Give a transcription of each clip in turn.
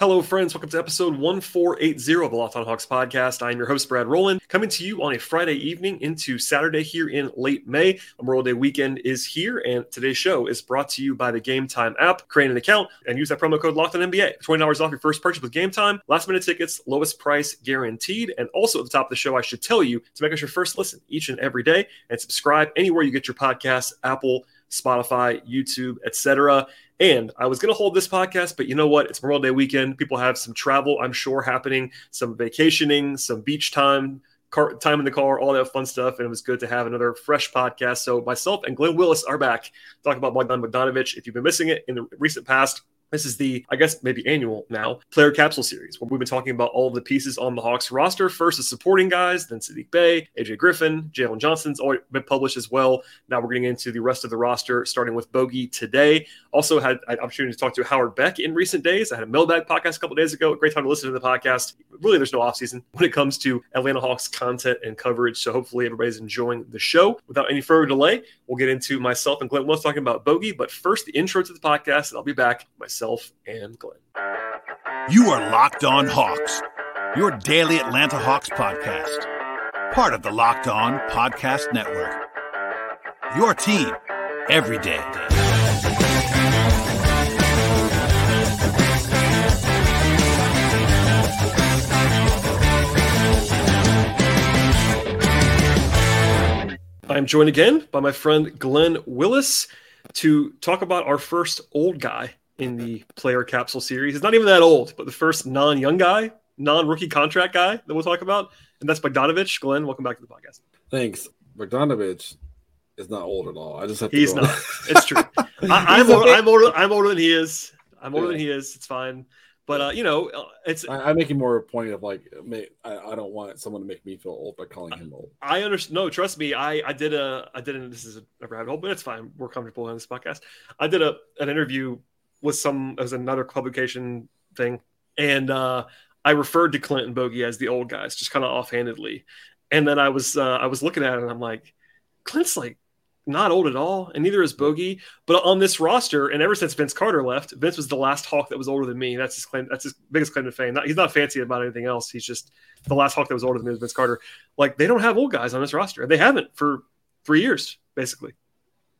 Hello, friends. Welcome to episode 1480 of the Locked Hawks podcast. I'm your host, Brad Rowland, coming to you on a Friday evening into Saturday here in late May. Memorial Day weekend is here, and today's show is brought to you by the Game Time app. Create an account and use that promo code Locked On NBA. $20 off your first purchase with Game Time. Last minute tickets, lowest price guaranteed. And also at the top of the show, I should tell you to make us your first listen each and every day and subscribe anywhere you get your podcasts, Apple, Spotify, YouTube, etc. And I was going to hold this podcast, but you know what? It's Memorial Day weekend. People have some travel, I'm sure, happening, some vacationing, some beach time, car, time in the car, all that fun stuff. And it was good to have another fresh podcast. So myself and Glen Willis are back talking about Bogdan Bogdanovic. If you've been missing it in the recent past, this is the, I guess, maybe annual now player capsule series where we've been talking about all the pieces on the Hawks roster. First, the supporting guys, then Saddiq Bey, AJ Griffin, Jalen Johnson's already been published as well. Now we're getting into the rest of the roster, starting with Bogey today. Also had an opportunity to talk to Howard Beck in recent days. I had a mailbag podcast a couple days ago. Great time to listen to the podcast. Really, there's no offseason when it comes to Atlanta Hawks content and coverage. So hopefully everybody's enjoying the show. Without any further delay, we'll get into myself and Glen Willis talking about Bogey. But first, the intro to the podcast, and I'll be back myself and Glen. You are Locked On Hawks, your daily Atlanta Hawks podcast, part of the Locked On Podcast Network. Your team every day. I'm joined again by my friend Glen Willis to talk about our first old guy in the player capsule series. He's not even that old, but the first non young guy, non rookie contract guy that we'll talk about. And that's Bogdanovic. Glen, welcome back to the podcast. Thanks. Bogdanovic is not old at all. I just have to He's not. It's true. I, I'm, He's a older, I'm, older, I'm older than he is. I'm older Yeah. than he is. It's fine. But, uh, you know, it's I, make it more of a point of like, I, I don't want someone to make me feel old by calling him old. I understand. No, trust me. I I did a I did an, this is a rabbit hole, but it's fine. We're comfortable on this podcast. I did a an interview with some as another publication thing, and uh, I referred to Clint and Bogey as the old guys, just kind of offhandedly. And then I was uh, I was looking at it, and I'm like, Clint's like not old at all, and neither is Bogey. But on this roster, and ever since Vince Carter left, Vince was the last Hawk that was older than me. That's his claim. That's his biggest claim to fame. Not, he's not fancy about anything else. He's just the last Hawk that was older than me was Vince Carter. Like they don't have old guys on this roster. They haven't for three years, basically.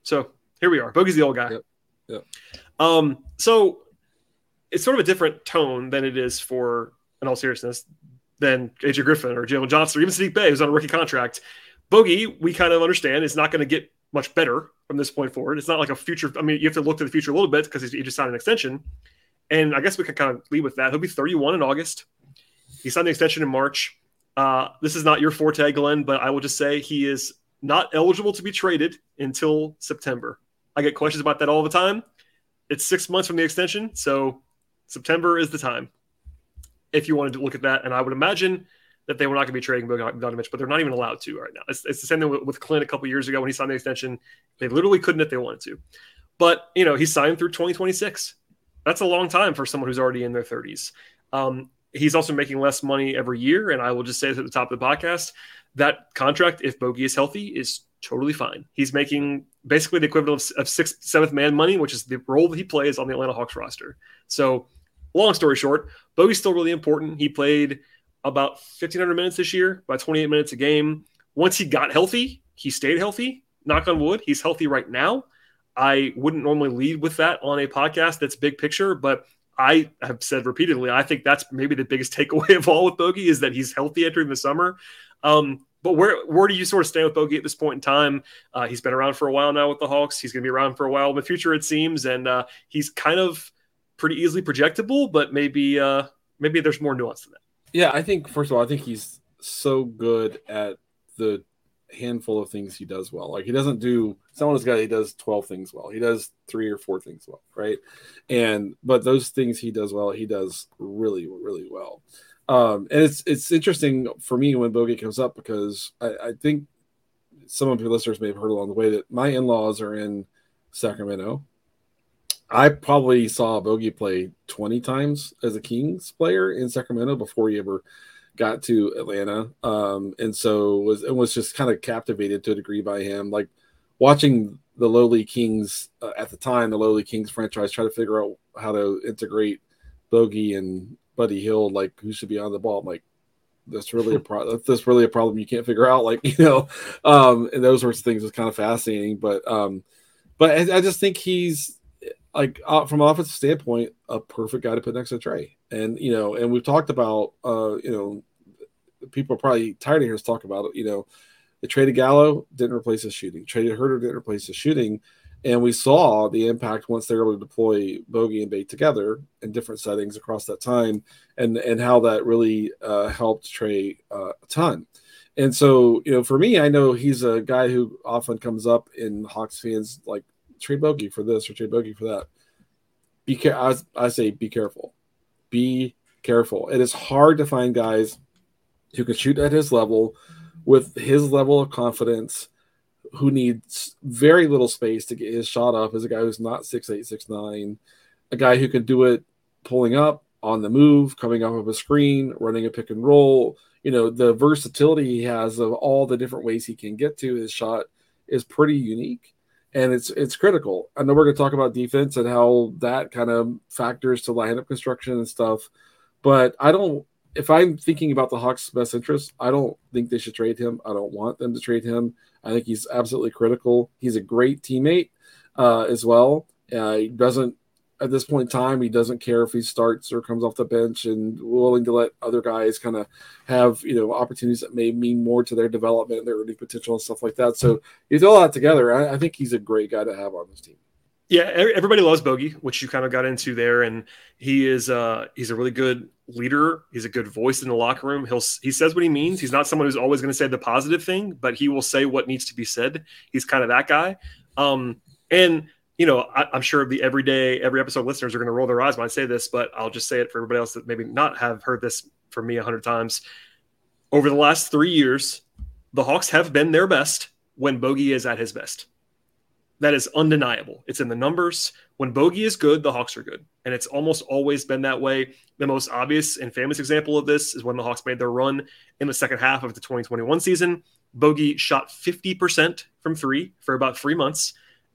So here we are. Bogey's the old guy. Yep. Yep. Um, so it's sort of a different tone than it is for, in all seriousness, than AJ Griffin or Jalen Johnson or even Saddiq Bey, who's on a rookie contract. Bogey, we kind of understand, is not going to get much better from this point forward. It's not like a future. I mean, you have to look to the future a little bit because he just signed an extension. And I guess we can kind of lead with that. He'll be 31 in August. He signed the extension in March. Uh, this is not your forte, Glen, but I will just say he is not eligible to be traded until September. I get questions about that all the time. It's six months from the extension, so September is the time. If you wanted to look at that, and I would imagine that they were not going to be trading Bogdanovic, but they're not even allowed to right now. It's, it's the same thing with, Clint a couple years ago when he signed the extension. They literally couldn't if they wanted to. But you know, he signed through 2026. That's a long time for someone who's already in their 30s. Um, he's also making less money every year, and I will just say this at the top of the podcast: that contract, if Bogey is healthy, is totally fine. He's making basically the equivalent of, of sixth, seventh man money, which is the role that he plays on the Atlanta Hawks roster. So, long story short, Bogey's still really important. He played about 1,500 minutes this year, about 28 minutes a game. Once he got healthy, he stayed healthy. Knock on wood, he's healthy right now. I wouldn't normally lead with that on a podcast that's big picture, but I have said repeatedly, I think that's maybe the biggest takeaway of all with Bogey is that he's healthy entering the summer. Um, but where where do you sort of stand with Bogey at this point in time? Uh, he's been around for a while now with the Hawks. He's going to be around for a while in the future, it seems, and uh, he's kind of pretty easily projectable. But maybe uh, maybe there's more nuance to that. Yeah, I think first of all, I think he's so good at the handful of things he does well. Like he doesn't do someone this guy he does 12 things well. He does three or four things well, right? And but those things he does well, he does really, really well. Um, and it's it's interesting for me when Bogey comes up because I, I think some of your listeners may have heard along the way that my in-laws are in Sacramento. I probably saw Bogey play 20 times as a Kings player in Sacramento before he ever got to Atlanta. Um, and so was was just kind of captivated to a degree by him. Like watching the lowly Kings uh, at the time, the lowly Kings franchise try to figure out how to integrate Bogey and Buddy Hield, like who should be on the ball. I'm like, that's really a problem. That's really a problem you can't figure out. Like, you know, um, and those sorts of things is kind of fascinating. But, um, but I, I just think he's like uh, from an offensive standpoint, a perfect guy to put next to Trey. And you know, and we've talked about, uh, you know, people are probably tired of hearing us talk about it. You know, they traded Gallo, didn't replace his shooting. Traded Huerter, didn't replace his shooting. And we saw the impact once they were able to deploy Bogey and Bey together in different settings across that time, and and how that really uh, helped Trey uh, a ton. And so, you know, for me, I know he's a guy who often comes up in Hawks fans like trade Bogey for this or trade Bogey for that. Be care. I, I say be careful. Be careful. It is hard to find guys who can shoot at his level with his level of confidence who needs very little space to get his shot up is a guy who's not six eight six nine, a guy who can do it pulling up on the move, coming off of a screen, running a pick and roll. You know, the versatility he has of all the different ways he can get to his shot is pretty unique. And it's it's critical. I know we're gonna talk about defense and how that kind of factors to lineup construction and stuff. But I don't if I'm thinking about the Hawks' best interest, I don't think they should trade him. I don't want them to trade him. I think he's absolutely critical. He's a great teammate uh, as well. Uh, he doesn't, at this point in time, he doesn't care if he starts or comes off the bench and willing to let other guys kind of have, you know, opportunities that may mean more to their development, their earning potential and stuff like that. So throw all that together, I, I think he's a great guy to have on this team. Yeah, everybody loves Bogey, which you kind of got into there, and he is uh, he's a really good leader. He's a good voice in the locker room. He'll he says what he means. He's not someone who's always going to say the positive thing, but he will say what needs to be said. He's kind of that guy. Um, and you know, I, am sure the everyday every episode listeners are going to roll their eyes when I say this, but I'll just say it for everybody else that maybe not have heard this from me a hundred times. Over the last three years, the Hawks have been their best when Bogey is at his best. That is undeniable. It's in the numbers. When Bogey is good, the Hawks are good. And it's almost always been that way. The most obvious and famous example of this is when the Hawks made their run in the second half of the 2021 season. Bogey shot 50% from three for about three months.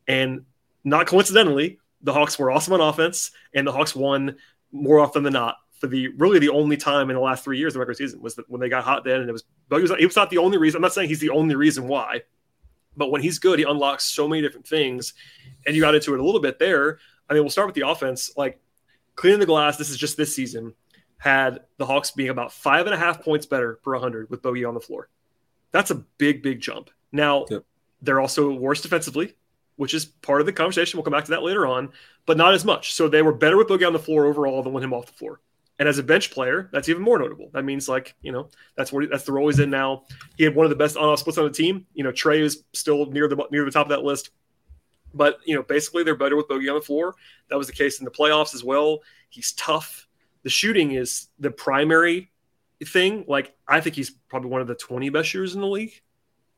And not coincidentally, the Hawks were awesome on offense, and the Hawks won more often than not for the really the only time in the last three years of the regular season was when they got hot then, and it was Bogey was, he was not the only reason. I'm not saying he's the only reason why, but when he's good, he unlocks so many different things. And you got into it a little bit there. I mean, we'll start with the offense. Like cleaning the glass, this is just this season, had the Hawks being about five and a half points better per 100 with Bogey on the floor. That's a big, big jump. Now, yep. they're also worse defensively, which is part of the conversation. We'll come back to that later on, but not as much. So they were better with Bogey on the floor overall than with him off the floor. And as a bench player, that's even more notable. That means like you know that's what that's the role he's in now. He had one of the best on-off splits on the team. You know Trey is still near the near the top of that list, but you know basically they're better with Bogey on the floor. That was the case in the playoffs as well. He's tough. The shooting is the primary thing. Like I think he's probably one of the 20 best shooters in the league.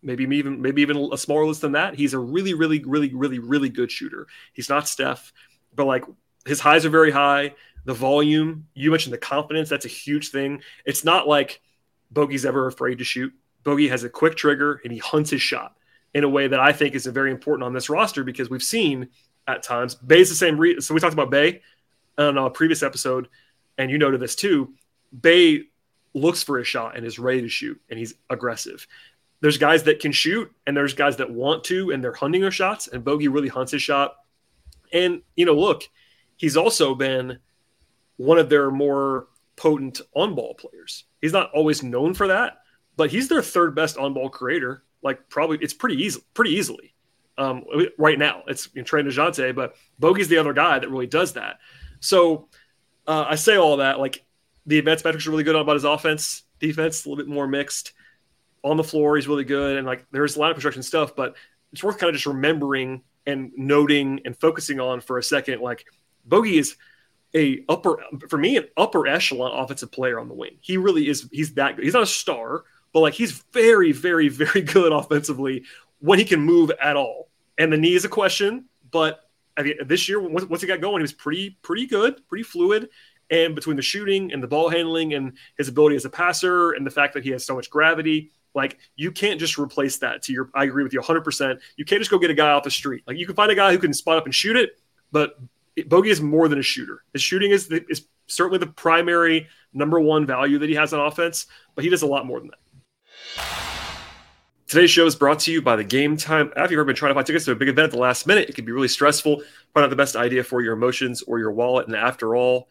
Maybe even maybe even a smaller list than that. He's a really really really really really good shooter. He's not Steph, but like his highs are very high the volume. You mentioned the confidence. That's a huge thing. It's not like Bogey's ever afraid to shoot. Bogey has a quick trigger and he hunts his shot in a way that I think is very important on this roster because we've seen at times Bey's the same reason. So we talked about Bey on a previous episode, and you noted this too. Bey looks for a shot and is ready to shoot, and he's aggressive. There's guys that can shoot, and there's guys that want to, and they're hunting their shots. And Bogey really hunts his shot. And you know, look, he's also been one of their more potent on ball players. He's not always known for that, but he's their third best on ball creator. Like probably it's pretty easy, pretty easily. Um, right now it's know, Trey Dejounte, but Bogey's the other guy that really does that. So uh, I say all that like the advanced metrics are really good on about his offense, defense a little bit more mixed. On the floor, he's really good, and like there's a lot of construction stuff, but it's worth kind of just remembering and noting and focusing on for a second. Like Bogey is a upper for me an upper echelon offensive player on the wing. He really is. He's that good. He's not a star, but like he's very, very, very good offensively when he can move at all. And the knee is a question, but I mean, this year once he got going, he was pretty, pretty good, pretty fluid. And between the shooting and the ball handling and his ability as a passer and the fact that he has so much gravity, like you can't just replace that to your. I agree with you 100. percent You can't just go get a guy off the street. Like you can find a guy who can spot up and shoot it, but Bogey is more than a shooter. His shooting is the, is certainly the primary number one value that he has on offense, but he does a lot more than that. Today's show is brought to you by the Game Time. If you've ever been trying to buy tickets to a big event at the last minute, it can be really stressful. Find out the best idea for your emotions or your wallet. And after all,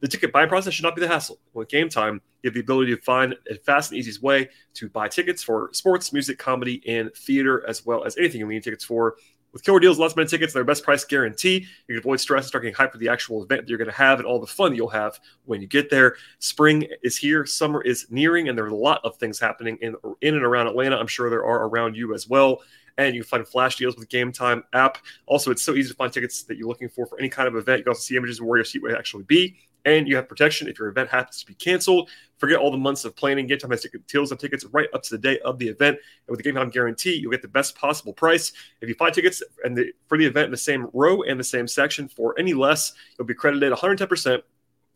the ticket buying process should not be the hassle. With Game Time, you have the ability to find a fast and easiest way to buy tickets for sports, music, comedy, and theater, as well as anything you need tickets for. With killer deals, last minute tickets, their best price guarantee. You can avoid stress and start getting hyped for the actual event that you're going to have and all the fun that you'll have when you get there. Spring is here, summer is nearing, and there are a lot of things happening in, in and around Atlanta. I'm sure there are around you as well. And you can find flash deals with Game Time app. Also, it's so easy to find tickets that you're looking for for any kind of event. You can also see images of where your seat would actually be and you have protection if your event happens to be canceled. Forget all the months of planning. Game Time has deals on tickets right up to the day of the event. And with the Game Time guarantee, you'll get the best possible price. If you buy tickets and the, for the event in the same row and the same section for any less, you'll be credited 110%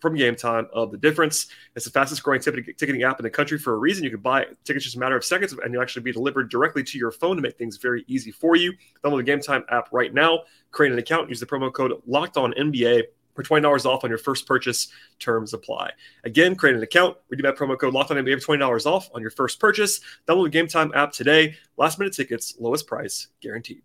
from game time of the difference. It's the fastest growing ticketing app in the country for a reason. You can buy tickets just a matter of seconds and you'll actually be delivered directly to your phone to make things very easy for you. Download the game time app right now, create an account, use the promo code locked on NBA for $20 off on your first purchase. Terms apply. Again, create an account, redeem that promo code locked on NBA for $20 off on your first purchase. Download the Game Time app today. Last minute tickets, lowest price guaranteed.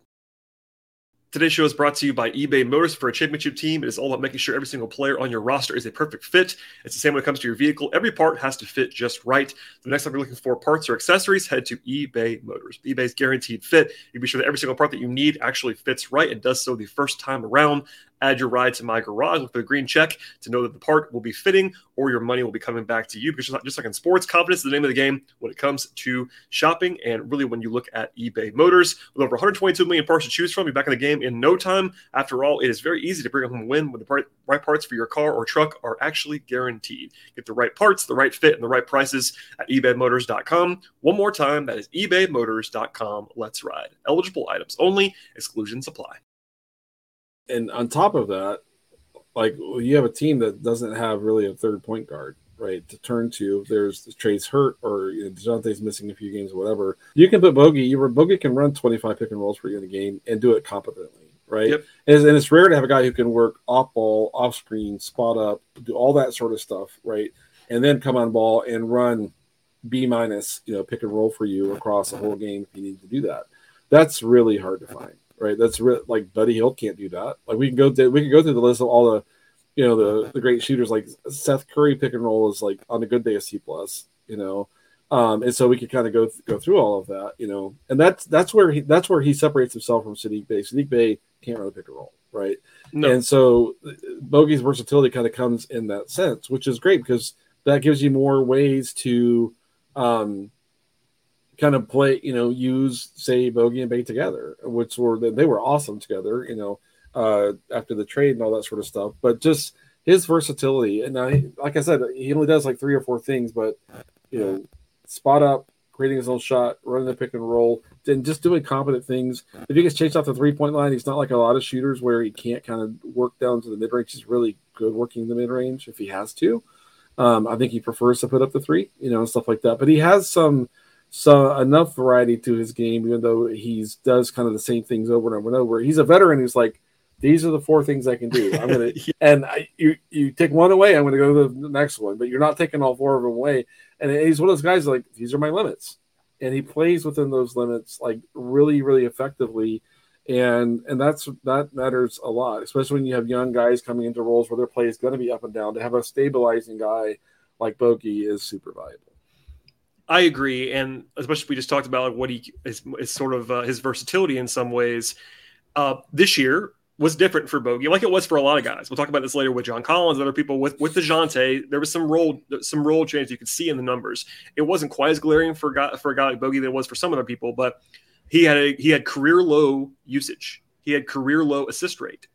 Today's show is brought to you by eBay Motors. For a championship team, it is all about making sure every single player on your roster is a perfect fit. It's the same when it comes to your vehicle. Every part has to fit just right. The next time you're looking for parts or accessories, head to eBay Motors. eBay's guaranteed fit. You be sure that every single part that you need actually fits right and does so the first time around add your ride to my garage with a green check to know that the part will be fitting or your money will be coming back to you. Because just like in sports, confidence is the name of the game when it comes to shopping. And really, when you look at eBay Motors, with over 122 million parts to choose from, you're back in the game in no time. After all, it is very easy to bring home a win when the right parts for your car or truck are actually guaranteed. Get the right parts, the right fit, and the right prices at ebaymotors.com. One more time, that is ebaymotors.com. Let's ride. Eligible items only, exclusions apply and on top of that, like you have a team that doesn't have really a third point guard, right, to turn to. There's Trey's hurt or you know, Dejounte's missing a few games or whatever. You can put Bogey. You Bogey can run 25 pick and rolls for you in a game and do it competently, right? Yep. And, and it's rare to have a guy who can work off ball, off screen, spot up, do all that sort of stuff, right? And then come on ball and run B minus, you know, pick and roll for you across the whole game if you need to do that. That's really hard to find right? That's re- like Buddy Hield can't do that. Like we can go through, we can go through the list of all the, you know, the the great shooters like Seth Curry pick and roll is like on a good day a C plus, you know, um, and so we could kind of go th- go through all of that, you know, and that's that's where he that's where he separates himself from Saddiq Bey. Saddiq Bey can't really pick and roll, right? No. And so Bogey's versatility kind of comes in that sense, which is great because that gives you more ways to um, kind of play, you know, use say Bogey and Bey together, which were they were awesome together, you know, uh, after the trade and all that sort of stuff. But just his versatility, and I, like I said, he only does like three or four things, but you know, spot up, creating his own shot, running the pick and roll, and just doing competent things. If he gets chased off the three point line, he's not like a lot of shooters where he can't kind of work down to the mid range. He's really good working the mid range if he has to. Um, I think he prefers to put up the three, you know, and stuff like that. But he has some so enough variety to his game, even though he's does kind of the same things over and over and over. He's a veteran who's like, these are the four things I can do. I'm gonna yeah. and I, you you take one away, I'm gonna go to the next one, but you're not taking all four of them away. And he's one of those guys like these are my limits, and he plays within those limits like really really effectively, and and that's that matters a lot, especially when you have young guys coming into roles where their play is going to be up and down. To have a stabilizing guy like Bogey is super valuable. I agree, and especially we just talked about what he is, is sort of uh, his versatility in some ways. Uh, this year was different for Bogey, like it was for a lot of guys. We'll talk about this later with John Collins, and other people with with Dejounte. There was some role some role change you could see in the numbers. It wasn't quite as glaring for guy, for a guy like Bogey than it was for some other people, but he had a he had career low usage. He had career low assist rate,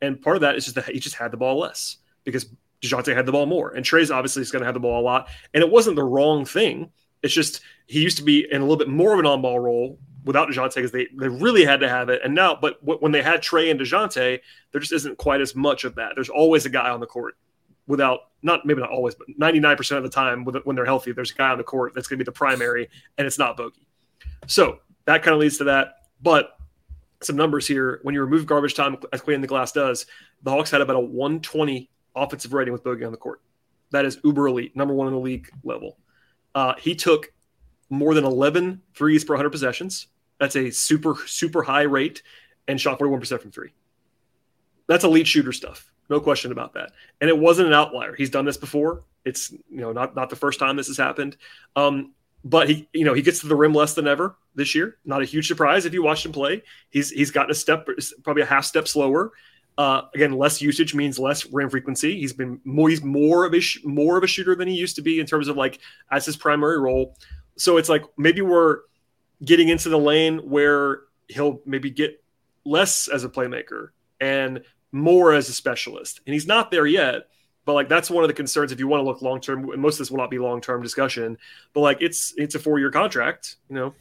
and part of that is just that he just had the ball less because Dejounte had the ball more, and Trey's obviously is going to have the ball a lot. And it wasn't the wrong thing it's just he used to be in a little bit more of an on ball role without Dejounte because they, they really had to have it. And now, but w- when they had Trey and Dejounte, there just isn't quite as much of that. There's always a guy on the court without, not maybe not always, but 99% of the time when they're healthy, there's a guy on the court that's going to be the primary, and it's not Bogey. So that kind of leads to that. But some numbers here. When you remove garbage time, as Cleaning the Glass does, the Hawks had about a 120 offensive rating with Bogey on the court. That is uber elite, number one in the league level. Uh, he took more than 11 threes per 100 possessions. That's a super, super high rate and shot 41% from three. That's elite shooter stuff. No question about that. And it wasn't an outlier. He's done this before. It's you know not not the first time this has happened. Um, but he you know he gets to the rim less than ever this year. Not a huge surprise if you watched him play. He's he's gotten a step, probably a half step slower. Uh, again, less usage means less rim frequency. He's been more he's more of a sh- more of a shooter than he used to be in terms of like as his primary role. So it's like maybe we're getting into the lane where he'll maybe get less as a playmaker and more as a specialist. And he's not there yet. But like that's one of the concerns if you want to look long term. Most of this will not be long term discussion, but like it's it's a four year contract. You know,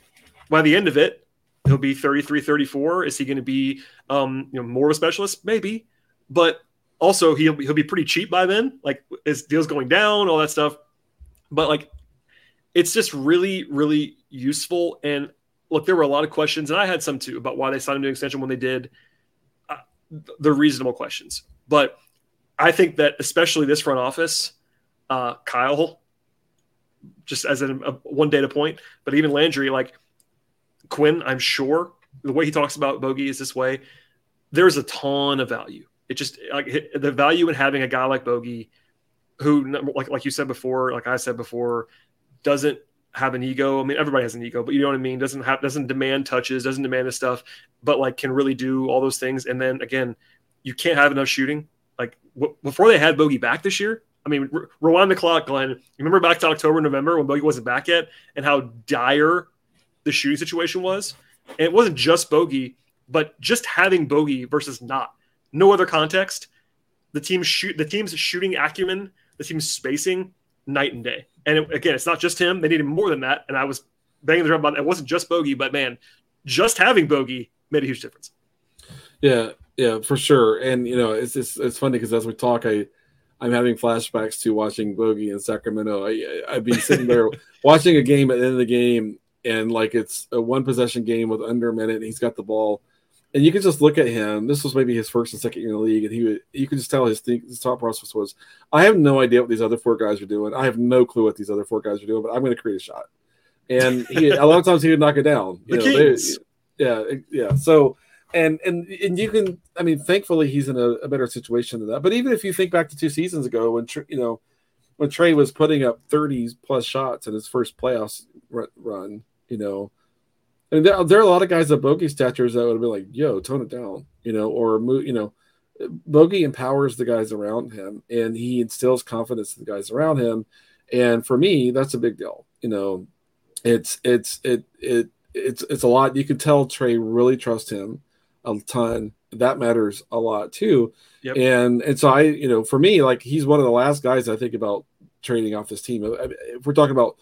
by the end of it, he'll be 33, 34. Is he going to be um, you know more of a specialist? Maybe, but also he'll he'll be pretty cheap by then. Like his deal's going down, all that stuff. But like, it's just really really useful. And look, there were a lot of questions, and I had some too about why they signed him to an extension when they did. Uh, the reasonable questions, but I think that especially this front office, uh, Kyle, just as a, a, one data point, but even Landry, like Quinn, I'm sure the way he talks about Bogey is this way. There's a ton of value. It just like the value in having a guy like Bogey, who like like you said before, like I said before, doesn't have an ego. I mean, everybody has an ego, but you know what I mean. Doesn't have doesn't demand touches, doesn't demand this stuff, but like can really do all those things. And then again, you can't have enough shooting like w- before they had Bogey back this year. I mean, re- rewind the clock, Glen. Remember back to October, November when Bogey wasn't back yet, and how dire the shooting situation was. And it wasn't just Bogey, but just having Bogey versus not, no other context. The team's shoot, the team's shooting acumen, the team's spacing, night and day. And it, again, it's not just him; they needed more than that. And I was banging the drum about it. it wasn't just Bogey, but man, just having Bogey made a huge difference. Yeah, yeah, for sure. And you know, it's it's, it's funny because as we talk, I I'm having flashbacks to watching Bogey in Sacramento. I I'd be sitting there watching a game at the end of the game, and like it's a one possession game with under a minute, and he's got the ball, and you can just look at him. This was maybe his first and second year in the league, and he would you could just tell his his thought process was, I have no idea what these other four guys are doing. I have no clue what these other four guys are doing, but I'm going to create a shot. And he, a lot of times he would knock it down. the know, Kings. They, yeah, yeah. So and and and you can i mean thankfully he's in a, a, better situation than that but even if you think back to two seasons ago when you know when trey was putting up 30 plus shots in his first playoffs run you know And there, there are a lot of guys at bogey statures that would have been like yo tone it down you know or move you know bogey empowers the guys around him and he instills confidence in the guys around him and for me that's a big deal you know it's it's it it it's it's a lot you can tell trey really trusts him a ton. That matters a lot too. Yep. And and so I, you know, for me, like he's one of the last guys I think about trading off this team. If we're talking about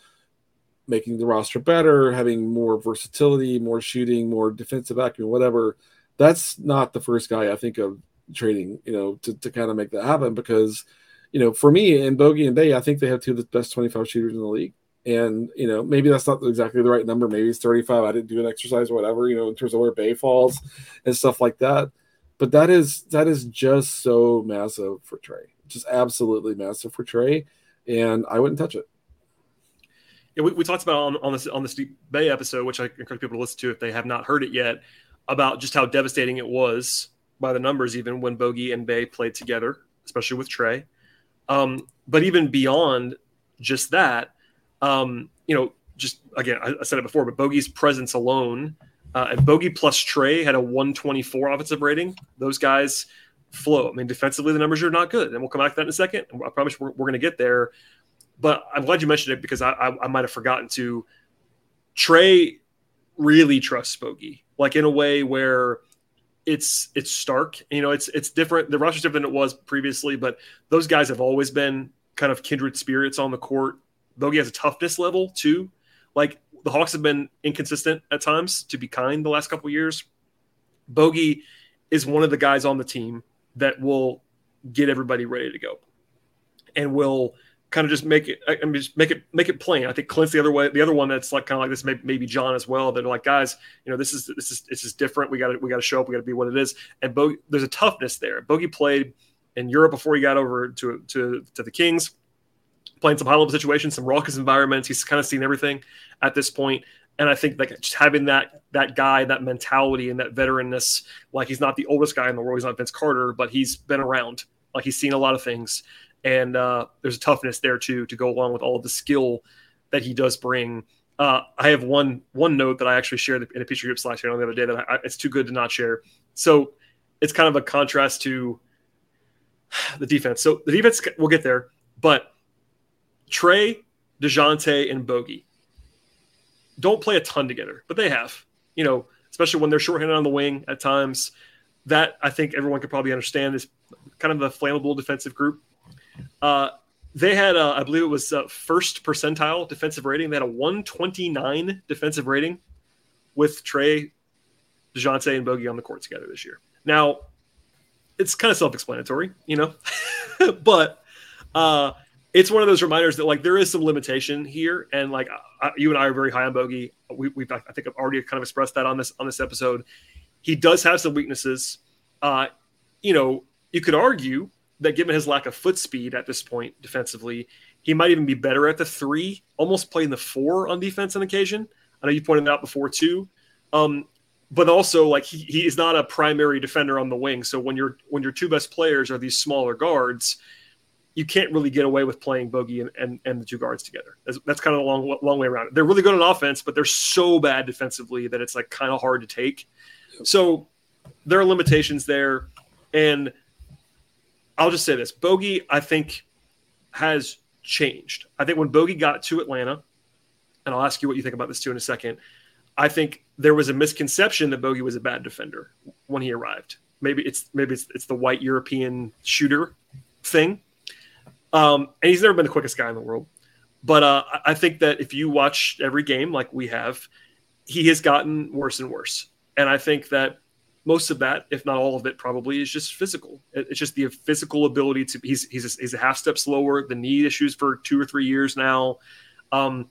making the roster better, having more versatility, more shooting, more defensive acumen, whatever, that's not the first guy I think of trading, you know, to, to kind of make that happen because, you know, for me and Bogey and Bey, I think they have two of the best 25 shooters in the league. And you know, maybe that's not exactly the right number. Maybe it's 35. I didn't do an exercise or whatever, you know, in terms of where Bey falls and stuff like that. But that is that is just so massive for Trey. Just absolutely massive for Trey. And I wouldn't touch it. We, we talked about on, on this on this Bey episode, which I encourage people to listen to if they have not heard it yet, about just how devastating it was by the numbers, even when Bogey and Bey played together, especially with Trey. Um, but even beyond just that, um, you know, just again, I, I, said it before, but Bogey's presence alone, uh, and Bogey plus Trey had a 124 offensive rating. Those guys flow. I mean, defensively, the numbers are not good, and we'll come back to that in a second. I promise we're, we're going to get there. But I'm glad you mentioned it because I, I, I might have forgotten to. Trey really trusts Bogey, like in a way where it's it's stark. You know, it's it's different. The roster's different than it was previously, but those guys have always been kind of kindred spirits on the court. Bogey has a toughness level too. Like the Hawks have been inconsistent at times, to be kind, the last couple years. Bogey is one of the guys on the team that will get everybody ready to go and will kind of just make it. I mean, just make it make it plain. I think Clint's the other way. The other one that's like kind of like this. Maybe, John as well. That are like, guys, you know, this is this is this is different. We got to we got to show up. We got to be what it is. And Bogey, there's a toughness there. Bogey played in Europe before he got over to to to the Kings, playing some high level situations, some raucous environments. He's kind of seen everything at this point. And I think like just having that that guy, that mentality, and that veteranness, like he's not the oldest guy in the world. He's not Vince Carter, but he's been around. Like he's seen a lot of things and uh, there's a toughness there too to go along with all of the skill that he does bring. Uh, I have one one note that I actually shared in a picture group slash on the other day that I, it's too good to not share. So it's kind of a contrast to the defense. So the defense we'll get there, but Trey, Dejounte, and Bogey don't play a ton together, but they have. You know, especially when they're shorthanded on the wing at times. That I think everyone could probably understand is kind of a flammable defensive group. Uh, they had, uh, I believe it was uh, first percentile defensive rating. They had a 129 defensive rating with Trey, DeJounte, and Bogey on the court together this year. Now, it's kind of self-explanatory, you know, but uh, it's one of those reminders that like there is some limitation here, and like I, you and I are very high on Bogey. We, we've I think I've already kind of expressed that on this on this episode. He does have some weaknesses. Uh, you know, you could argue that given his lack of foot speed at this point defensively, he might even be better at the three, almost playing the four on defense on occasion. I know you pointed that out before too. Um, but also like he, he is not a primary defender on the wing. So when your when your two best players are these smaller guards, you can't really get away with playing Bogey and, and, and the two guards together. That's, that's kind of a long long way around. They're really good on offense, but they're so bad defensively that it's like kind of hard to take. So there are limitations there. And I'll just say this: Bogey, I think, has changed. I think when Bogey got to Atlanta, and I'll ask you what you think about this too in a second. I think there was a misconception that Bogey was a bad defender when he arrived. Maybe it's maybe it's, it's the white European shooter thing. Um, and he's never been the quickest guy in the world. But uh, I think that if you watch every game like we have, he has gotten worse and worse. And I think that most of that, if not all of it, probably is just physical. It's just the physical ability to. He's he's a, he's a half step slower. The knee issues for two or three years now, um,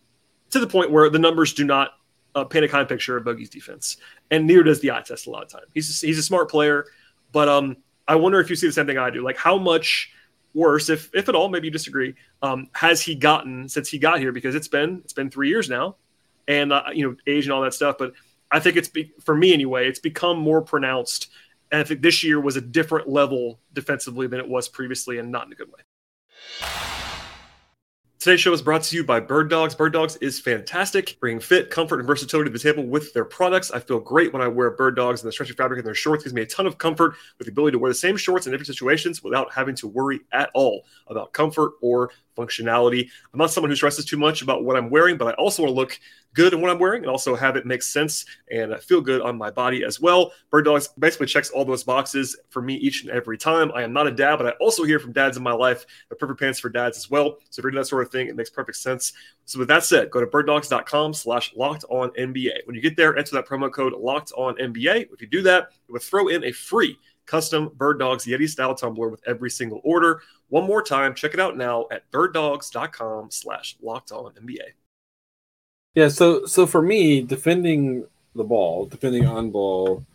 to the point where the numbers do not uh, paint a kind of picture of Bogey's defense, and neither does the eye test a lot of time. He's he's a smart player, but um, I wonder if you see the same thing I do. Like how much worse, if if at all, maybe you disagree, um, has he gotten since he got here? Because it's been it's been three years now, and uh, you know age and all that stuff, but I think it's be, for me anyway. It's become more pronounced, and I think this year was a different level defensively than it was previously, and not in a good way. Today's show is brought to you by Bird Dogs. Bird Dogs is fantastic, bringing fit, comfort, and versatility to the table with their products. I feel great when I wear Bird Dogs, and the stretchy fabric in their shorts gives me a ton of comfort with the ability to wear the same shorts in different situations without having to worry at all about comfort or functionality. I'm not someone who stresses too much about what I'm wearing, but I also want to look good in what I'm wearing and also have it make sense and uh, feel good on my body as well. Bird Dogs basically checks all those boxes for me each and every time. I am not a dad, but I also hear from dads in my life the perfect pants for dads as well. So if you're doing that sort of thing, it makes perfect sense. So with that said, go to birddogs.com slash locked on NBA. When you get there, enter that promo code locked on NBA. If you do that, it will throw in a free custom Bird Dogs Yeti style tumbler with every single order. One more time, check it out now at birddogs.com slash locked on NBA. Yeah, so so for me, defending the ball, defending on ball,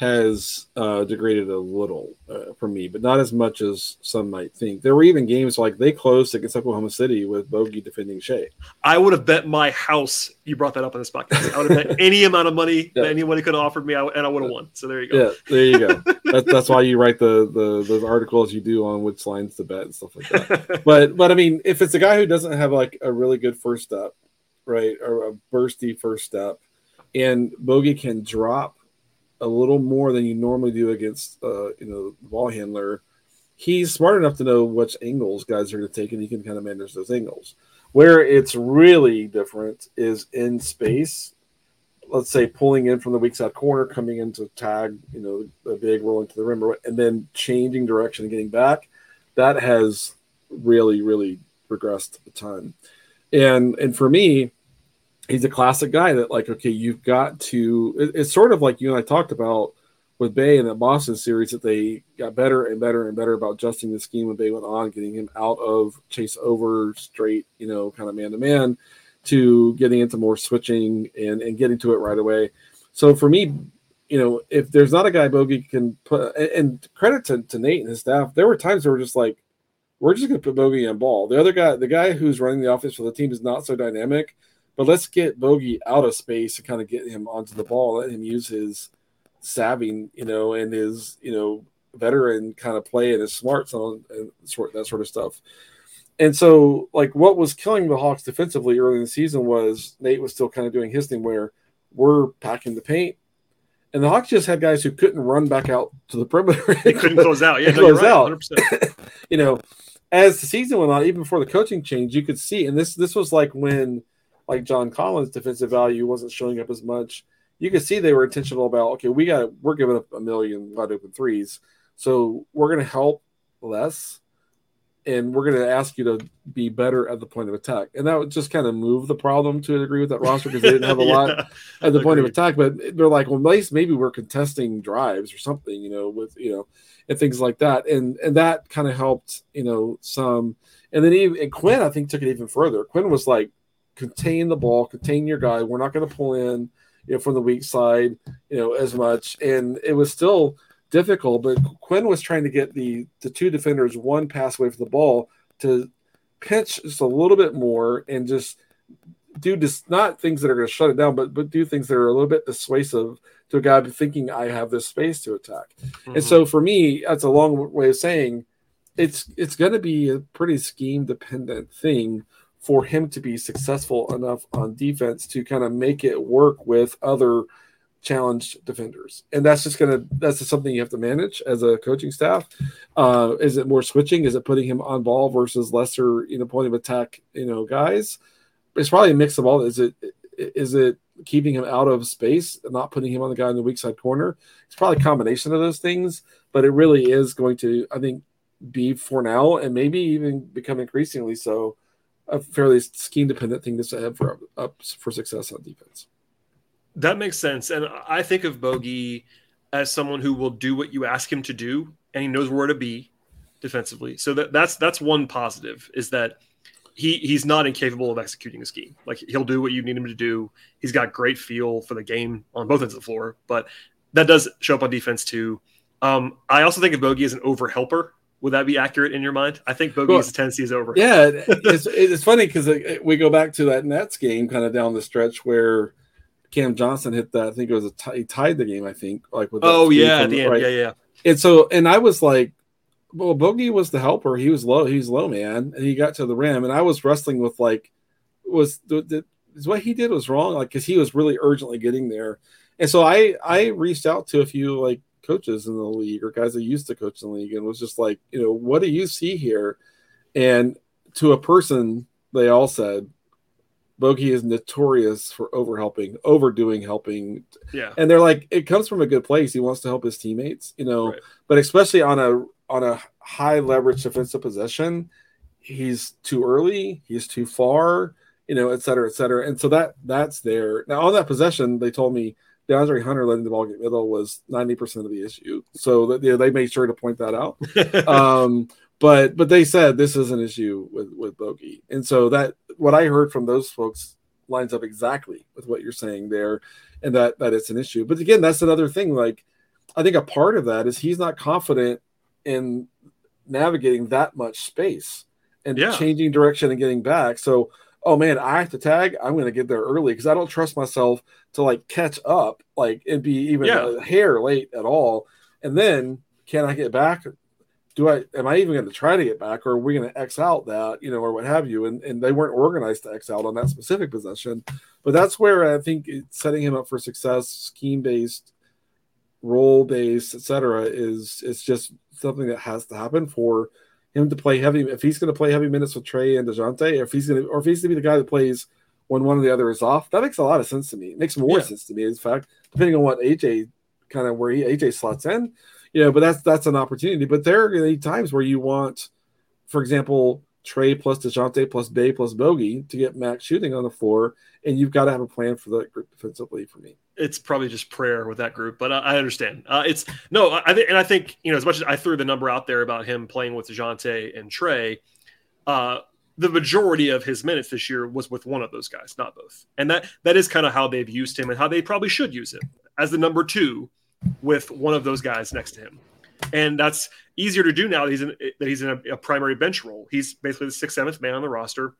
has uh, degraded a little uh, for me, but not as much as some might think. There were even games like they closed against Oklahoma City with Bogey defending Shai. I would have bet my house. You brought that up on this podcast. I would have bet any amount of money yeah. that anybody could have offered me, and I would have won. So there you go. Yeah, there you go. that's, that's why you write the, the those articles you do on which lines to bet and stuff like that. but but I mean, if it's a guy who doesn't have like a really good first step, right, or a bursty first step, and Bogey can drop a little more than you normally do against uh, you know the ball handler. He's smart enough to know which angles guys are going to take, and he can kind of manage those angles. Where it's really different is in space. Let's say pulling in from the weak side corner, coming into tag, you know, a big rolling to the rim, and then changing direction and getting back. That has really, really regressed a ton. And and for me, he's a classic guy that like okay you've got to it's sort of like you and i talked about with Bey in the Boston series that they got better and better and better about adjusting the scheme when Bey went on, getting him out of chase over straight, you know, kind of man to man to getting into more switching and, and getting to it right away. So for me, you know, if there's not a guy Bogey can put, and credit to, to Nate and his staff, there were times where we're just like, we're just going to put Bogey on ball. The other guy, the guy who's running the offense for the team is not so dynamic, but let's get Bogey out of space and kind of get him onto the ball, let him use his savvy, you know, and his, you know, veteran kind of play and his smarts on and sort that sort of stuff. And so, like, what was killing the Hawks defensively early in the season was Nate was still kind of doing his thing where we're packing the paint, and the Hawks just had guys who couldn't run back out to the perimeter. They couldn't close out. Yeah, no, close right, out. you know, as the season went on, even before the coaching change, you could see, and this this was like when like John Collins' defensive value wasn't showing up as much. You could see they were intentional about okay, we got we're giving up a million wide open threes, so we're going to help less and we're going to ask you to be better at the point of attack. And that would just kind of move the problem to a degree with that roster because they didn't have a yeah, lot at the point of attack. But they're like, well, at least maybe we're contesting drives or something, you know, with you know, and things like that. And and that kind of helped, you know, some. And then even and Quinn, I think, took it even further. Quinn was like, contain the ball, contain your guy. We're not going to pull in, you know, from the weak side, you know, as much. And it was still difficult, but Quinn was trying to get the the two defenders one pass away from the ball to pinch just a little bit more and just do just not things that are going to shut it down, but but do things that are a little bit dissuasive to a guy thinking I have this space to attack. Mm-hmm. And so for me, that's a long way of saying it's it's going to be a pretty scheme dependent thing for him to be successful enough on defense to kind of make it work with other challenged defenders. And that's just gonna that's just something you have to manage as a coaching staff. Uh is it more switching? Is it putting him on ball versus lesser you know point of attack you know guys? It's probably a mix of all is it is it keeping him out of space and not putting him on the guy in the weak side corner? It's probably a combination of those things but it really is going to i think be for now and maybe even become increasingly so a fairly scheme dependent thing to have for up for success on defense that makes sense. And I think of Bogey as someone who will do what you ask him to do and he knows where to be defensively. So that, that's that's one positive is that he he's not incapable of executing a scheme. Like he'll do what you need him to do. He's got great feel for the game on both ends of the floor, but that does show up on defense too. Um, I also think of Bogey as an over helper. Would that be accurate in your mind? I think Bogey's well, tendency is over. Yeah, it's, it's funny because uh, uh, we go back to that Nets game kind of down the stretch where Cam Johnson hit that. I think it was a t- he tied the game. I think like with oh yeah, the right? yeah, yeah. And so and I was like, well, Bogey was the helper. He was low. He was low man, and he got to the rim. And I was wrestling with like, was the, the is what he did was wrong? Like because he was really urgently getting there. And so I I reached out to a few like coaches in the league or guys that used to coach in the league and was just like, you know, what do you see here? And to a person, they all said, Bogey is notorious for overhelping, overdoing helping. Yeah. And they're like, it comes from a good place. He wants to help his teammates, you know, right. but especially on a on a high leverage defensive possession, he's too early, he's too far, you know, et cetera, et cetera. And so that that's there. Now on that possession, they told me DeAndre Hunter letting the ball get middle was 90% of the issue. So that know, they made sure to point that out. um, but but they said this is an issue with with Bogey, and so that what I heard from those folks lines up exactly with what you're saying there, and that that it's an issue. But again, that's another thing. Like I think a part of that is he's not confident in navigating that much space and yeah. changing direction and getting back. So oh man, I have to tag. I'm going to get there early because I don't trust myself to like catch up, like and be even yeah. a hair late at all. And then can I get back? do I am I even going to try to get back, or are we going to X out that you know, or what have you? And and they weren't organized to X out on that specific possession, but that's where I think setting him up for success, scheme based, role based, etc., is it's just something that has to happen for him to play heavy. If he's going to play heavy minutes with Trey and Dejounte, if he's going to, or if he's going to be the guy that plays when one or the other is off, that makes a lot of sense to me. It makes more yeah. sense to me. In fact, depending on what AJ kind of where he AJ slots in you know, but that's that's an opportunity. But there are times where you want, for example, Trey plus Dejounte plus Bey plus Bogey to get max shooting on the floor, and you've got to have a plan for that group defensively. For me, it's probably just prayer with that group, but I, I understand. Uh, it's no, I think, and I think you know as much as I threw the number out there about him playing with Dejounte and Trey, uh, the majority of his minutes this year was with one of those guys, not both, and that that is kind of how they've used him and how they probably should use him as the number two with one of those guys next to him and that's easier to do now that he's in that he's in a, a, primary bench role. He's basically the sixth, seventh man on the roster.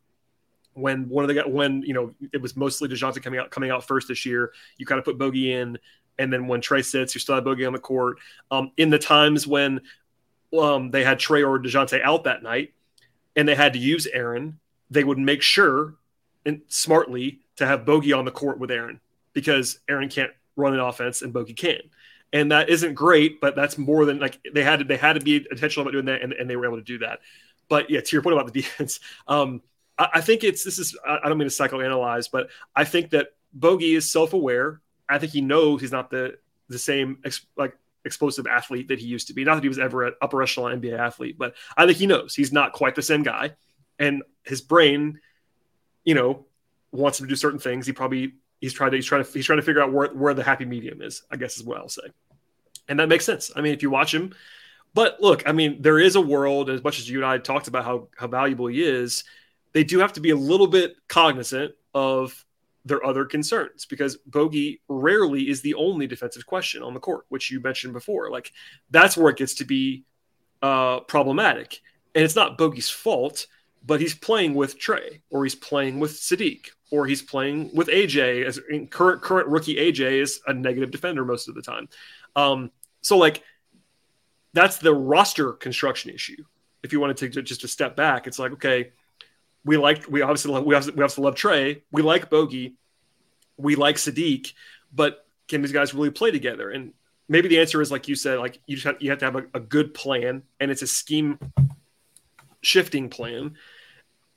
When one of the when you know it was mostly Dejounte coming out coming out first this year, you kind of put Bogey in, and then when Trey sits, you still have Bogey on the court. Um, in the times when um, they had Trey or Dejounte out that night, and they had to use Aaron, they would make sure and smartly to have Bogey on the court with Aaron because Aaron can't run an offense and Bogey can and that isn't great, but that's more than like they had to they had to be intentional about doing that, and, and they were able to do that. But yeah, to your point about the defense, um, I, I, think it's this is I don't mean to psychoanalyze, but I think that Bogey is self aware. I think he knows he's not the the same ex, like explosive athlete that he used to be. Not that he was ever an upper echelon NBA athlete, but I think he knows he's not quite the same guy, and his brain, you know, wants him to do certain things. He probably he's trying to he's trying to he's trying to figure out where, where the happy medium is i guess is what i'll say. And that makes sense. I mean if you watch him but look i mean there is a world as much as you and i talked about how how valuable he is they do have to be a little bit cognizant of their other concerns because bogey rarely is the only defensive question on the court which you mentioned before. Like that's where it gets to be uh, problematic. And it's not bogey's fault but he's playing with Trae or he's playing with Saddiq or he's playing with AJ as current current rookie AJ is a negative defender most of the time. Um, so like that's the roster construction issue. If you want to, take just a step back, it's like okay, we like we obviously love, we obviously, we obviously love Trae, we like Bogey, we like Saddiq, but can these guys really play together? And maybe the answer is like you said, like you just have, you have to have a, a good plan, and it's a scheme shifting plan.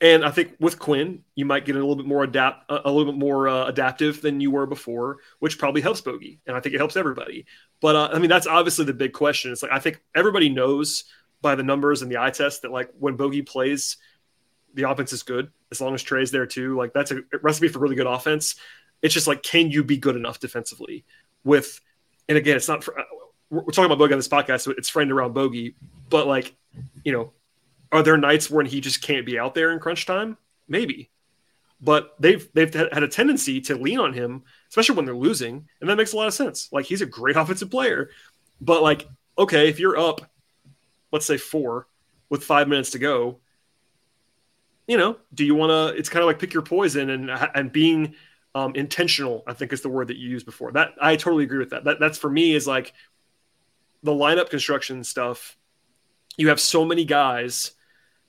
And I think with Quin, you might get a little bit more adapt, a little bit more uh, adaptive than you were before, which probably helps Bogey, and I think it helps everybody. But uh, I mean, that's obviously the big question. It's like I think everybody knows by the numbers and the eye test that like when Bogey plays, the offense is good as long as Trae's there too. Like that's a recipe for really good offense. It's just like, can you be good enough defensively with? And again, it's not for we're talking about Bogey on this podcast, so it's framed around Bogey, but like, you know, are there nights when he just can't be out there in crunch time? Maybe. But they've they've had a tendency to lean on him, especially when they're losing, and that makes a lot of sense. Like he's a great offensive player, but like okay, if you're up, let's say four with five minutes to go, you know, do you want to? It's kind of like pick your poison and and being um, intentional. I think is the word that you used before. That I totally agree with that. That that's for me is like the lineup construction stuff. You have so many guys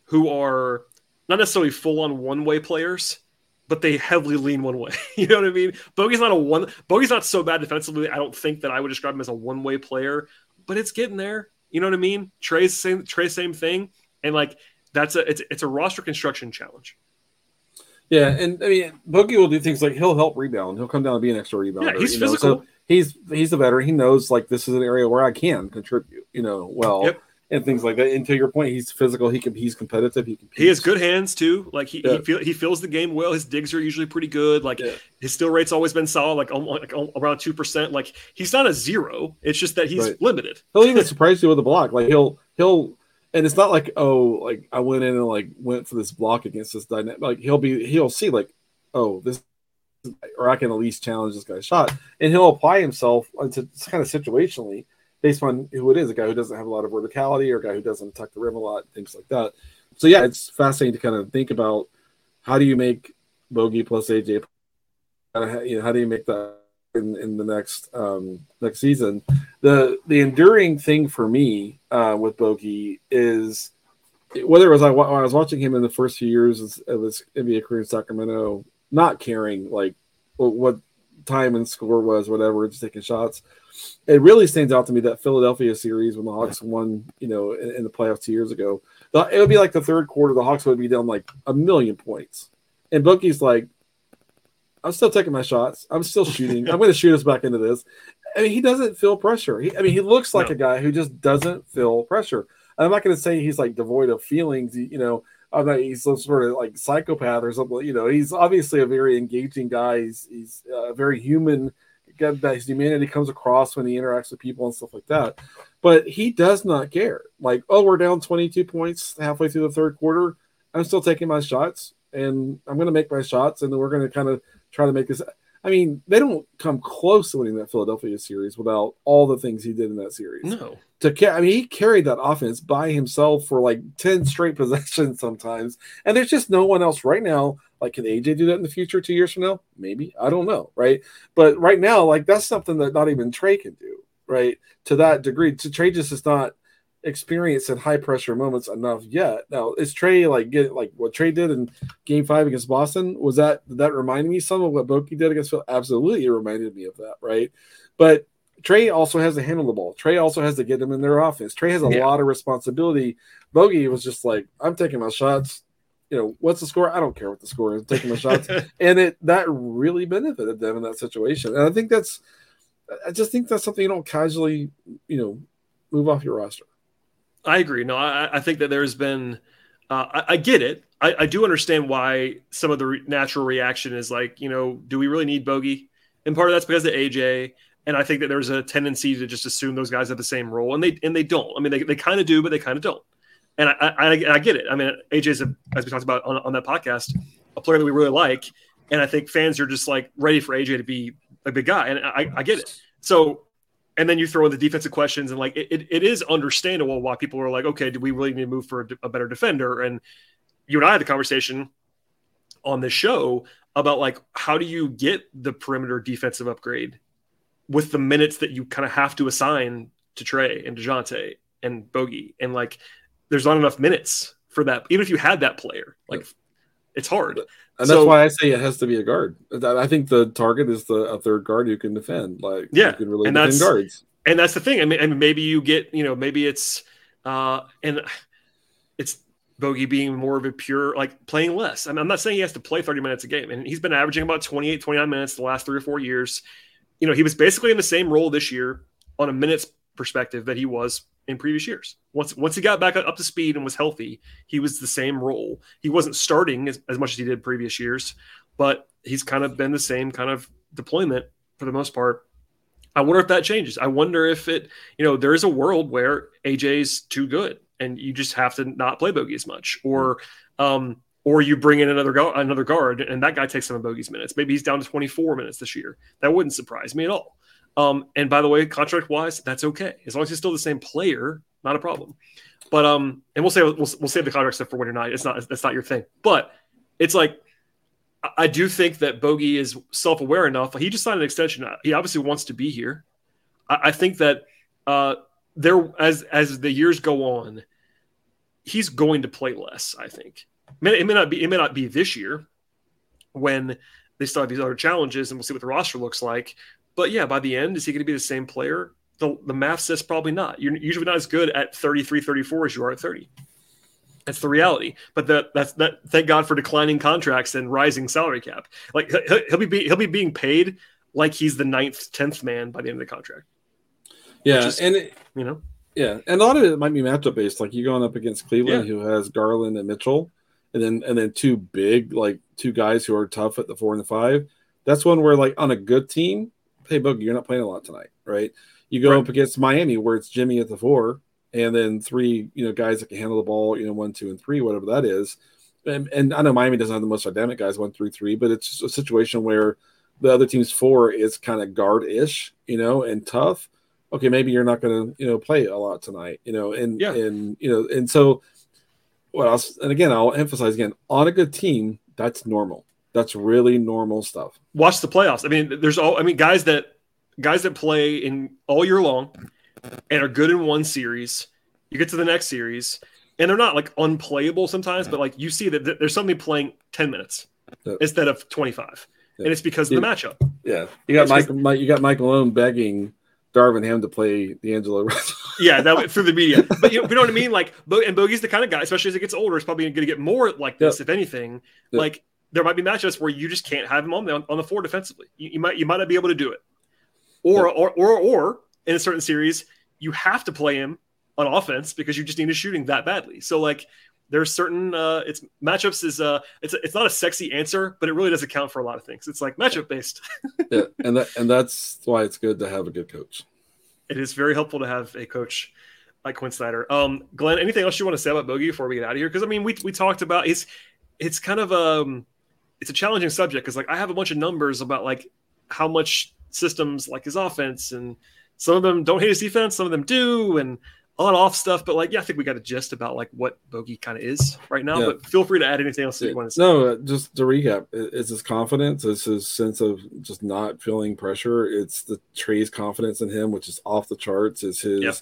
who are not necessarily full on one way players, but they heavily lean one way. you know what I mean? Bogey's not a one. Bogey's not so bad defensively. I don't think that I would describe him as a one way player, but it's getting there. You know what I mean? Trae's same. Trae same thing, and like that's a it's it's a roster construction challenge. Yeah, and I mean Bogey will do things like he'll help rebound. He'll come down and be an extra rebounder. Yeah, he's physical. Know? So he's he's a veteran. He knows like this is an area where I can contribute. You know, well. Yep and things like that. And to your point, he's physical. He can. He's competitive. He He has good hands too. Like he yeah. he, feel, he feels the game well. His digs are usually pretty good. Like yeah. his steal rate's always been solid, like, like around two percent. Like he's not a zero. It's just that he's right. limited. He'll even surprise you with a block. Like he'll he'll. And it's not like oh like I went in and like went for this block against this dynamic. Like he'll be he'll see like oh this or I can at least challenge this guy's shot, and he'll apply himself uh, to kind of situationally based on who it is, a guy who doesn't have a lot of verticality or a guy who doesn't tuck the rim a lot, things like that. So yeah, it's fascinating to kind of think about how do you make Bogey plus AJ, you know, how do you make that in, in the next um, next season? The the enduring thing for me uh, with Bogey is whether it was I, I was watching him in the first few years of his NBA career in Sacramento, not caring like what time and score was, whatever, just taking shots it really stands out to me that Philadelphia series when the Hawks won, you know, in, in, the playoffs two years ago. It would be like the third quarter, the Hawks would be down like a million points, and Bogey's like, "I'm still taking my shots. I'm still shooting. I'm going to shoot us back into this." I mean, he doesn't feel pressure. He, I mean, he looks like no. a guy who just doesn't feel pressure. I'm not going to say he's like devoid of feelings. You know, I'm not, he's some sort of like psychopath or something. You know, he's obviously a very engaging guy. He's, he's uh, very human. That his humanity comes across when he interacts with people and stuff like that. But he does not care. Like, oh, we're down 22 points halfway through the third quarter. I'm still taking my shots and I'm going to make my shots and we're going to kind of try to make this. I mean, they don't come close to winning that Philadelphia series without all the things he did in that series. No. To I mean, he carried that offense by himself for like 10 straight possessions sometimes. And there's just no one else right now. Like, can AJ do that in the future two years from now? Maybe. I don't know. Right. But right now, like, that's something that not even Trae can do. Right. To that degree. To Trae just is not experienced in high pressure moments enough yet. Now, is Trae like get like what Trae did in game five against Boston? Was that did that remind me some of what Bogey did against Phil? Absolutely, it reminded me of that, right? But Trae also has to handle the ball. Trae also has to get them in their offense. Trae has a yeah. lot of responsibility. Bogey was just like, I'm taking my shots. You know, what's the score? I don't care what the score is. I'm taking my shots. and it that really benefited them in that situation. And I think that's I just think that's something you don't casually, you know, move off your roster. I agree. No, I, I think that there's been, uh, I, I, get it. I, I, do understand why some of the re- natural reaction is like, you know, do we really need Bogey? And part of that's because of AJ. And I think that there's a tendency to just assume those guys have the same role, and they and they don't. I mean, they, they kind of do, but they kind of don't. And I, I, I get it. I mean, AJ's a, as we talked about on, on that podcast, a player that we really like, and I think fans are just like ready for AJ to be a big guy, and I, I get it. So and then you throw in the defensive questions and like it, it, it is understandable why people are like okay do we really need to move for a, a, better defender? And you and i had the conversation on this show about like how do you get the perimeter defensive upgrade with the minutes that you kind of have to assign to Trae and DeJounte and Bogey? And like there's not enough minutes for that even if you had that player like it's hard and so, that's why I say it has to be a guard. I think the target is the a third guard who can defend. Like yeah, you can really and defend guards. And that's the thing. I mean, and maybe you get you know maybe it's uh and it's Bogey being more of a pure like playing less. I mean, I'm not saying he has to play 30 minutes a game, and he's been averaging about 28, 29 minutes the last three or four years. You know, he was basically in the same role this year on a minutes perspective that he was in previous years. Once once he got back up to speed and was healthy, he was the same role. He wasn't starting as, as much as he did previous years, but he's kind of been the same kind of deployment for the most part. I wonder if that changes. I wonder if it, you know, there is a world where AJ's too good and you just have to not play bogey as much, or um, or you bring in another guard, another guard, and that guy takes some of bogey's minutes. Maybe he's down to 24 minutes this year. That wouldn't surprise me at all. Um, and by the way, contract wise, that's okay as long as he's still the same player, not a problem. But um, and we'll say we'll, we'll save the contract stuff for when you're not. It's not that's not your thing. But it's like I do think that Bogey is self aware enough. He just signed an extension. He obviously wants to be here. I, I think that uh, there as as the years go on, he's going to play less. I think it may, it may not be it may not be this year when they still have these other challenges, and we'll see what the roster looks like. But yeah, by the end, is he going to be the same player? The, the math says probably not. You're usually not as good at 33, 34 as you are at 30. That's the reality. But that that's that. Thank God for declining contracts and rising salary cap. Like he'll be he'll be being paid like he's the ninth, tenth man by the end of the contract. Yeah, is, and it, you know, yeah, and a lot of it might be matchup based. Like you're going up against Cleveland, yeah. who has Garland and Mitchell, and then and then two big like two guys who are tough at the four and the five. That's one where like on a good team, hey Bogey, you're not playing a lot tonight, right? You go right. up against Miami where it's Jimmy at the four, and then three, you know, guys that can handle the ball, you know, one, two, and three, whatever that is. And, and I know Miami doesn't have the most dynamic guys, one through three, but it's a situation where the other team's four is kind of guard-ish, you know, and tough. Okay, maybe you're not going to, you know, play a lot tonight, you know, and yeah. and you know, and so what else? And again, I'll emphasize again, on a good team, that's normal. That's really normal stuff. Watch the playoffs. I mean, there's all. I mean, guys that guys that play in all year long and are good in one series. You get to the next series, and they're not like unplayable sometimes, but like you see that there's somebody playing ten minutes yep. instead of twenty five, yep. and it's because of the matchup. Yeah, you got Mike, Mike. You got Mike Malone begging Darvin Ham to play the D'Angelo yeah, that went through the media. But you know, you know what I mean? Like, and Bogey's the kind of guy, especially as he gets older, is probably going to get more like this, yep. if anything. Like there might be matchups where you just can't have him on the, on the floor defensively. You, you might you might not be able to do it, or, or or or in a certain series you have to play him on offense because you just need his shooting that badly. So like there's certain uh, it's matchups is uh it's it's not a sexy answer, but it really does account for a lot of things. It's like matchup based. yeah, and that and that's why it's good to have a good coach. It is very helpful to have a coach like Quin Snyder. Um, Glen, anything else you want to say about Bogey before we get out of here? Because I mean, we we talked about it's it's kind of um it's a challenging subject because like I have a bunch of numbers about like how much systems like his offense and some of them don't hate his defense, some of them do, and on off stuff, but like, yeah, I think we got a gist about like what Bogey kind of is right now. Yeah. But feel free to add anything else that you want to say. No, uh, just to recap, it's his confidence, it's his sense of just not feeling pressure. It's the Trae's confidence in him, which is off the charts. Is his yep.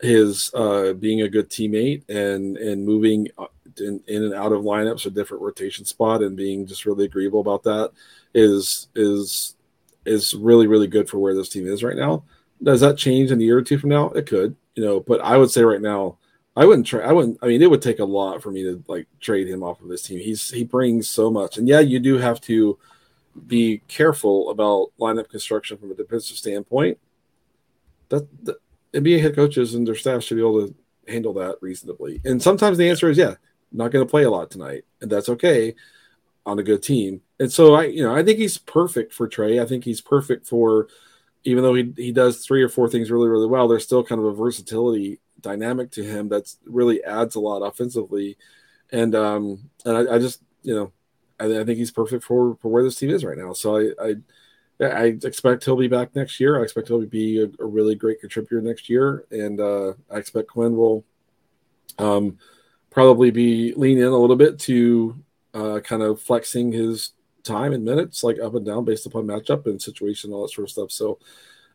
His uh, being a good teammate and and moving uh, in, in and out of lineups, a different rotation spot, and being just really agreeable about that is is is really really good for where this team is right now. Does that change in a year or two from now? It could you know, but I would say right now, I wouldn't try. I wouldn't. I mean, it would take a lot for me to like trade him off of this team. He's he brings so much, and yeah, you do have to be careful about lineup construction from a defensive standpoint. That the NBA head coaches and their staff should be able to handle that reasonably. And sometimes the answer is yeah, not going to play a lot tonight, and that's okay on a good team. And so I, you know, I think he's perfect for Trae. I think he's perfect for even though he, he does three or four things really, really well, there's still kind of a versatility dynamic to him that's really adds a lot offensively. And um and I, I just you know I, I, think he's perfect for for where this team is right now. So I I I expect he'll be back next year. I expect he'll be a, a really great contributor next year, and uh, I expect Quin will um, probably be lean in a little bit to uh, kind of flexing his time and minutes, like up and down based upon matchup and situation, all that sort of stuff. So,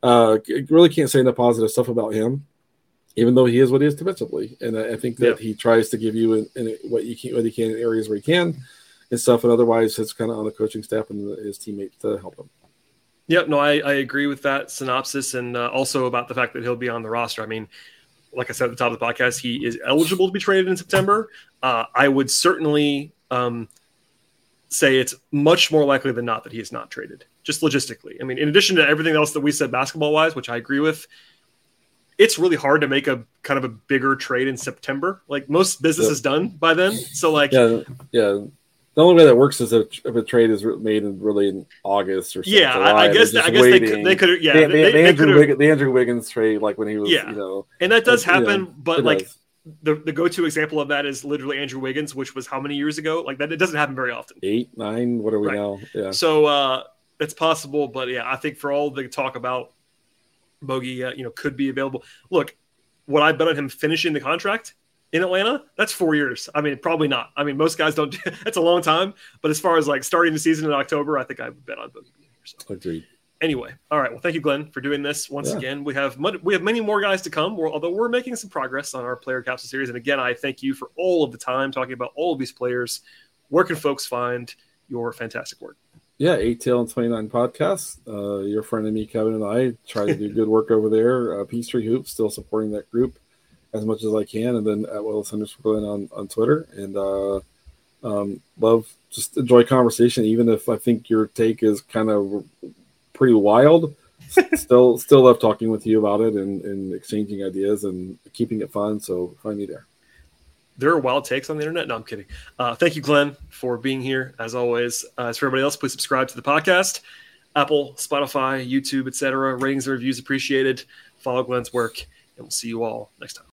uh, really can't say enough positive stuff about him, even though he is what he is defensively. And I, I think that yeah. he tries to give you in, in what you can, what he can in areas where he can and stuff. And otherwise, it's kind of on the coaching staff and his teammates to help him. Yep, no, I, I agree with that synopsis, and uh, also about the fact that he'll be on the roster. I mean, like I said at the top of the podcast, he is eligible to be traded in September. Uh, I would certainly um, say it's much more likely than not that he is not traded, just logistically. I mean, in addition to everything else that we said basketball wise, which I agree with, it's really hard to make a kind of a bigger trade in September. Like most business is done by then. So like yeah, yeah. The only way that works is if, if a trade is made in really in August or something, yeah. I, I guess I guess waiting. they could they could yeah the, the, they, the Andrew Wiggins, the Andrew Wiggins trade like when he was yeah. you know and that does happen, you know, but like does the, the go-to example of that is literally Andrew Wiggins, which was how many years ago? Like that, it doesn't happen very often. Eight, nine. What are we right. now? Yeah. So uh, it's possible, but yeah, I think for all the talk about Bogey, uh, you know, could be available. Look, what I bet on him finishing the contract in Atlanta, that's four years. I mean, probably not. I mean, most guys don't. that's a long time. But as far as like starting the season in October, I think I would bet on Bogey. So. Agreed anyway, all right. Well, thank you, Glen, for doing this once yeah. again. We have we have many more guys to come. We're, although we're making some progress on our player capsule series, and again, I thank you for all of the time talking about all of these players. Where can folks find your fantastic work? Yeah, eight tail and twenty nine podcasts. Uh, your friend and me, Kevin, and I try to do good work over there. Uh, Peachtree Hoops still supporting that group as much as I can, and then at Willis underscore on on Twitter. And uh, um, love just enjoy conversation, even if I think your take is kind of pretty wild. still, still love talking with you about it and, and exchanging ideas and keeping it fun. So find me there. There are wild takes on the internet. No, I'm kidding. Uh, thank you, Glen, for being here as always. Uh, as for everybody else, please subscribe to the podcast. Apple, Spotify, YouTube, etc. Ratings and reviews appreciated. Follow Glen's work, and we'll see you all next time.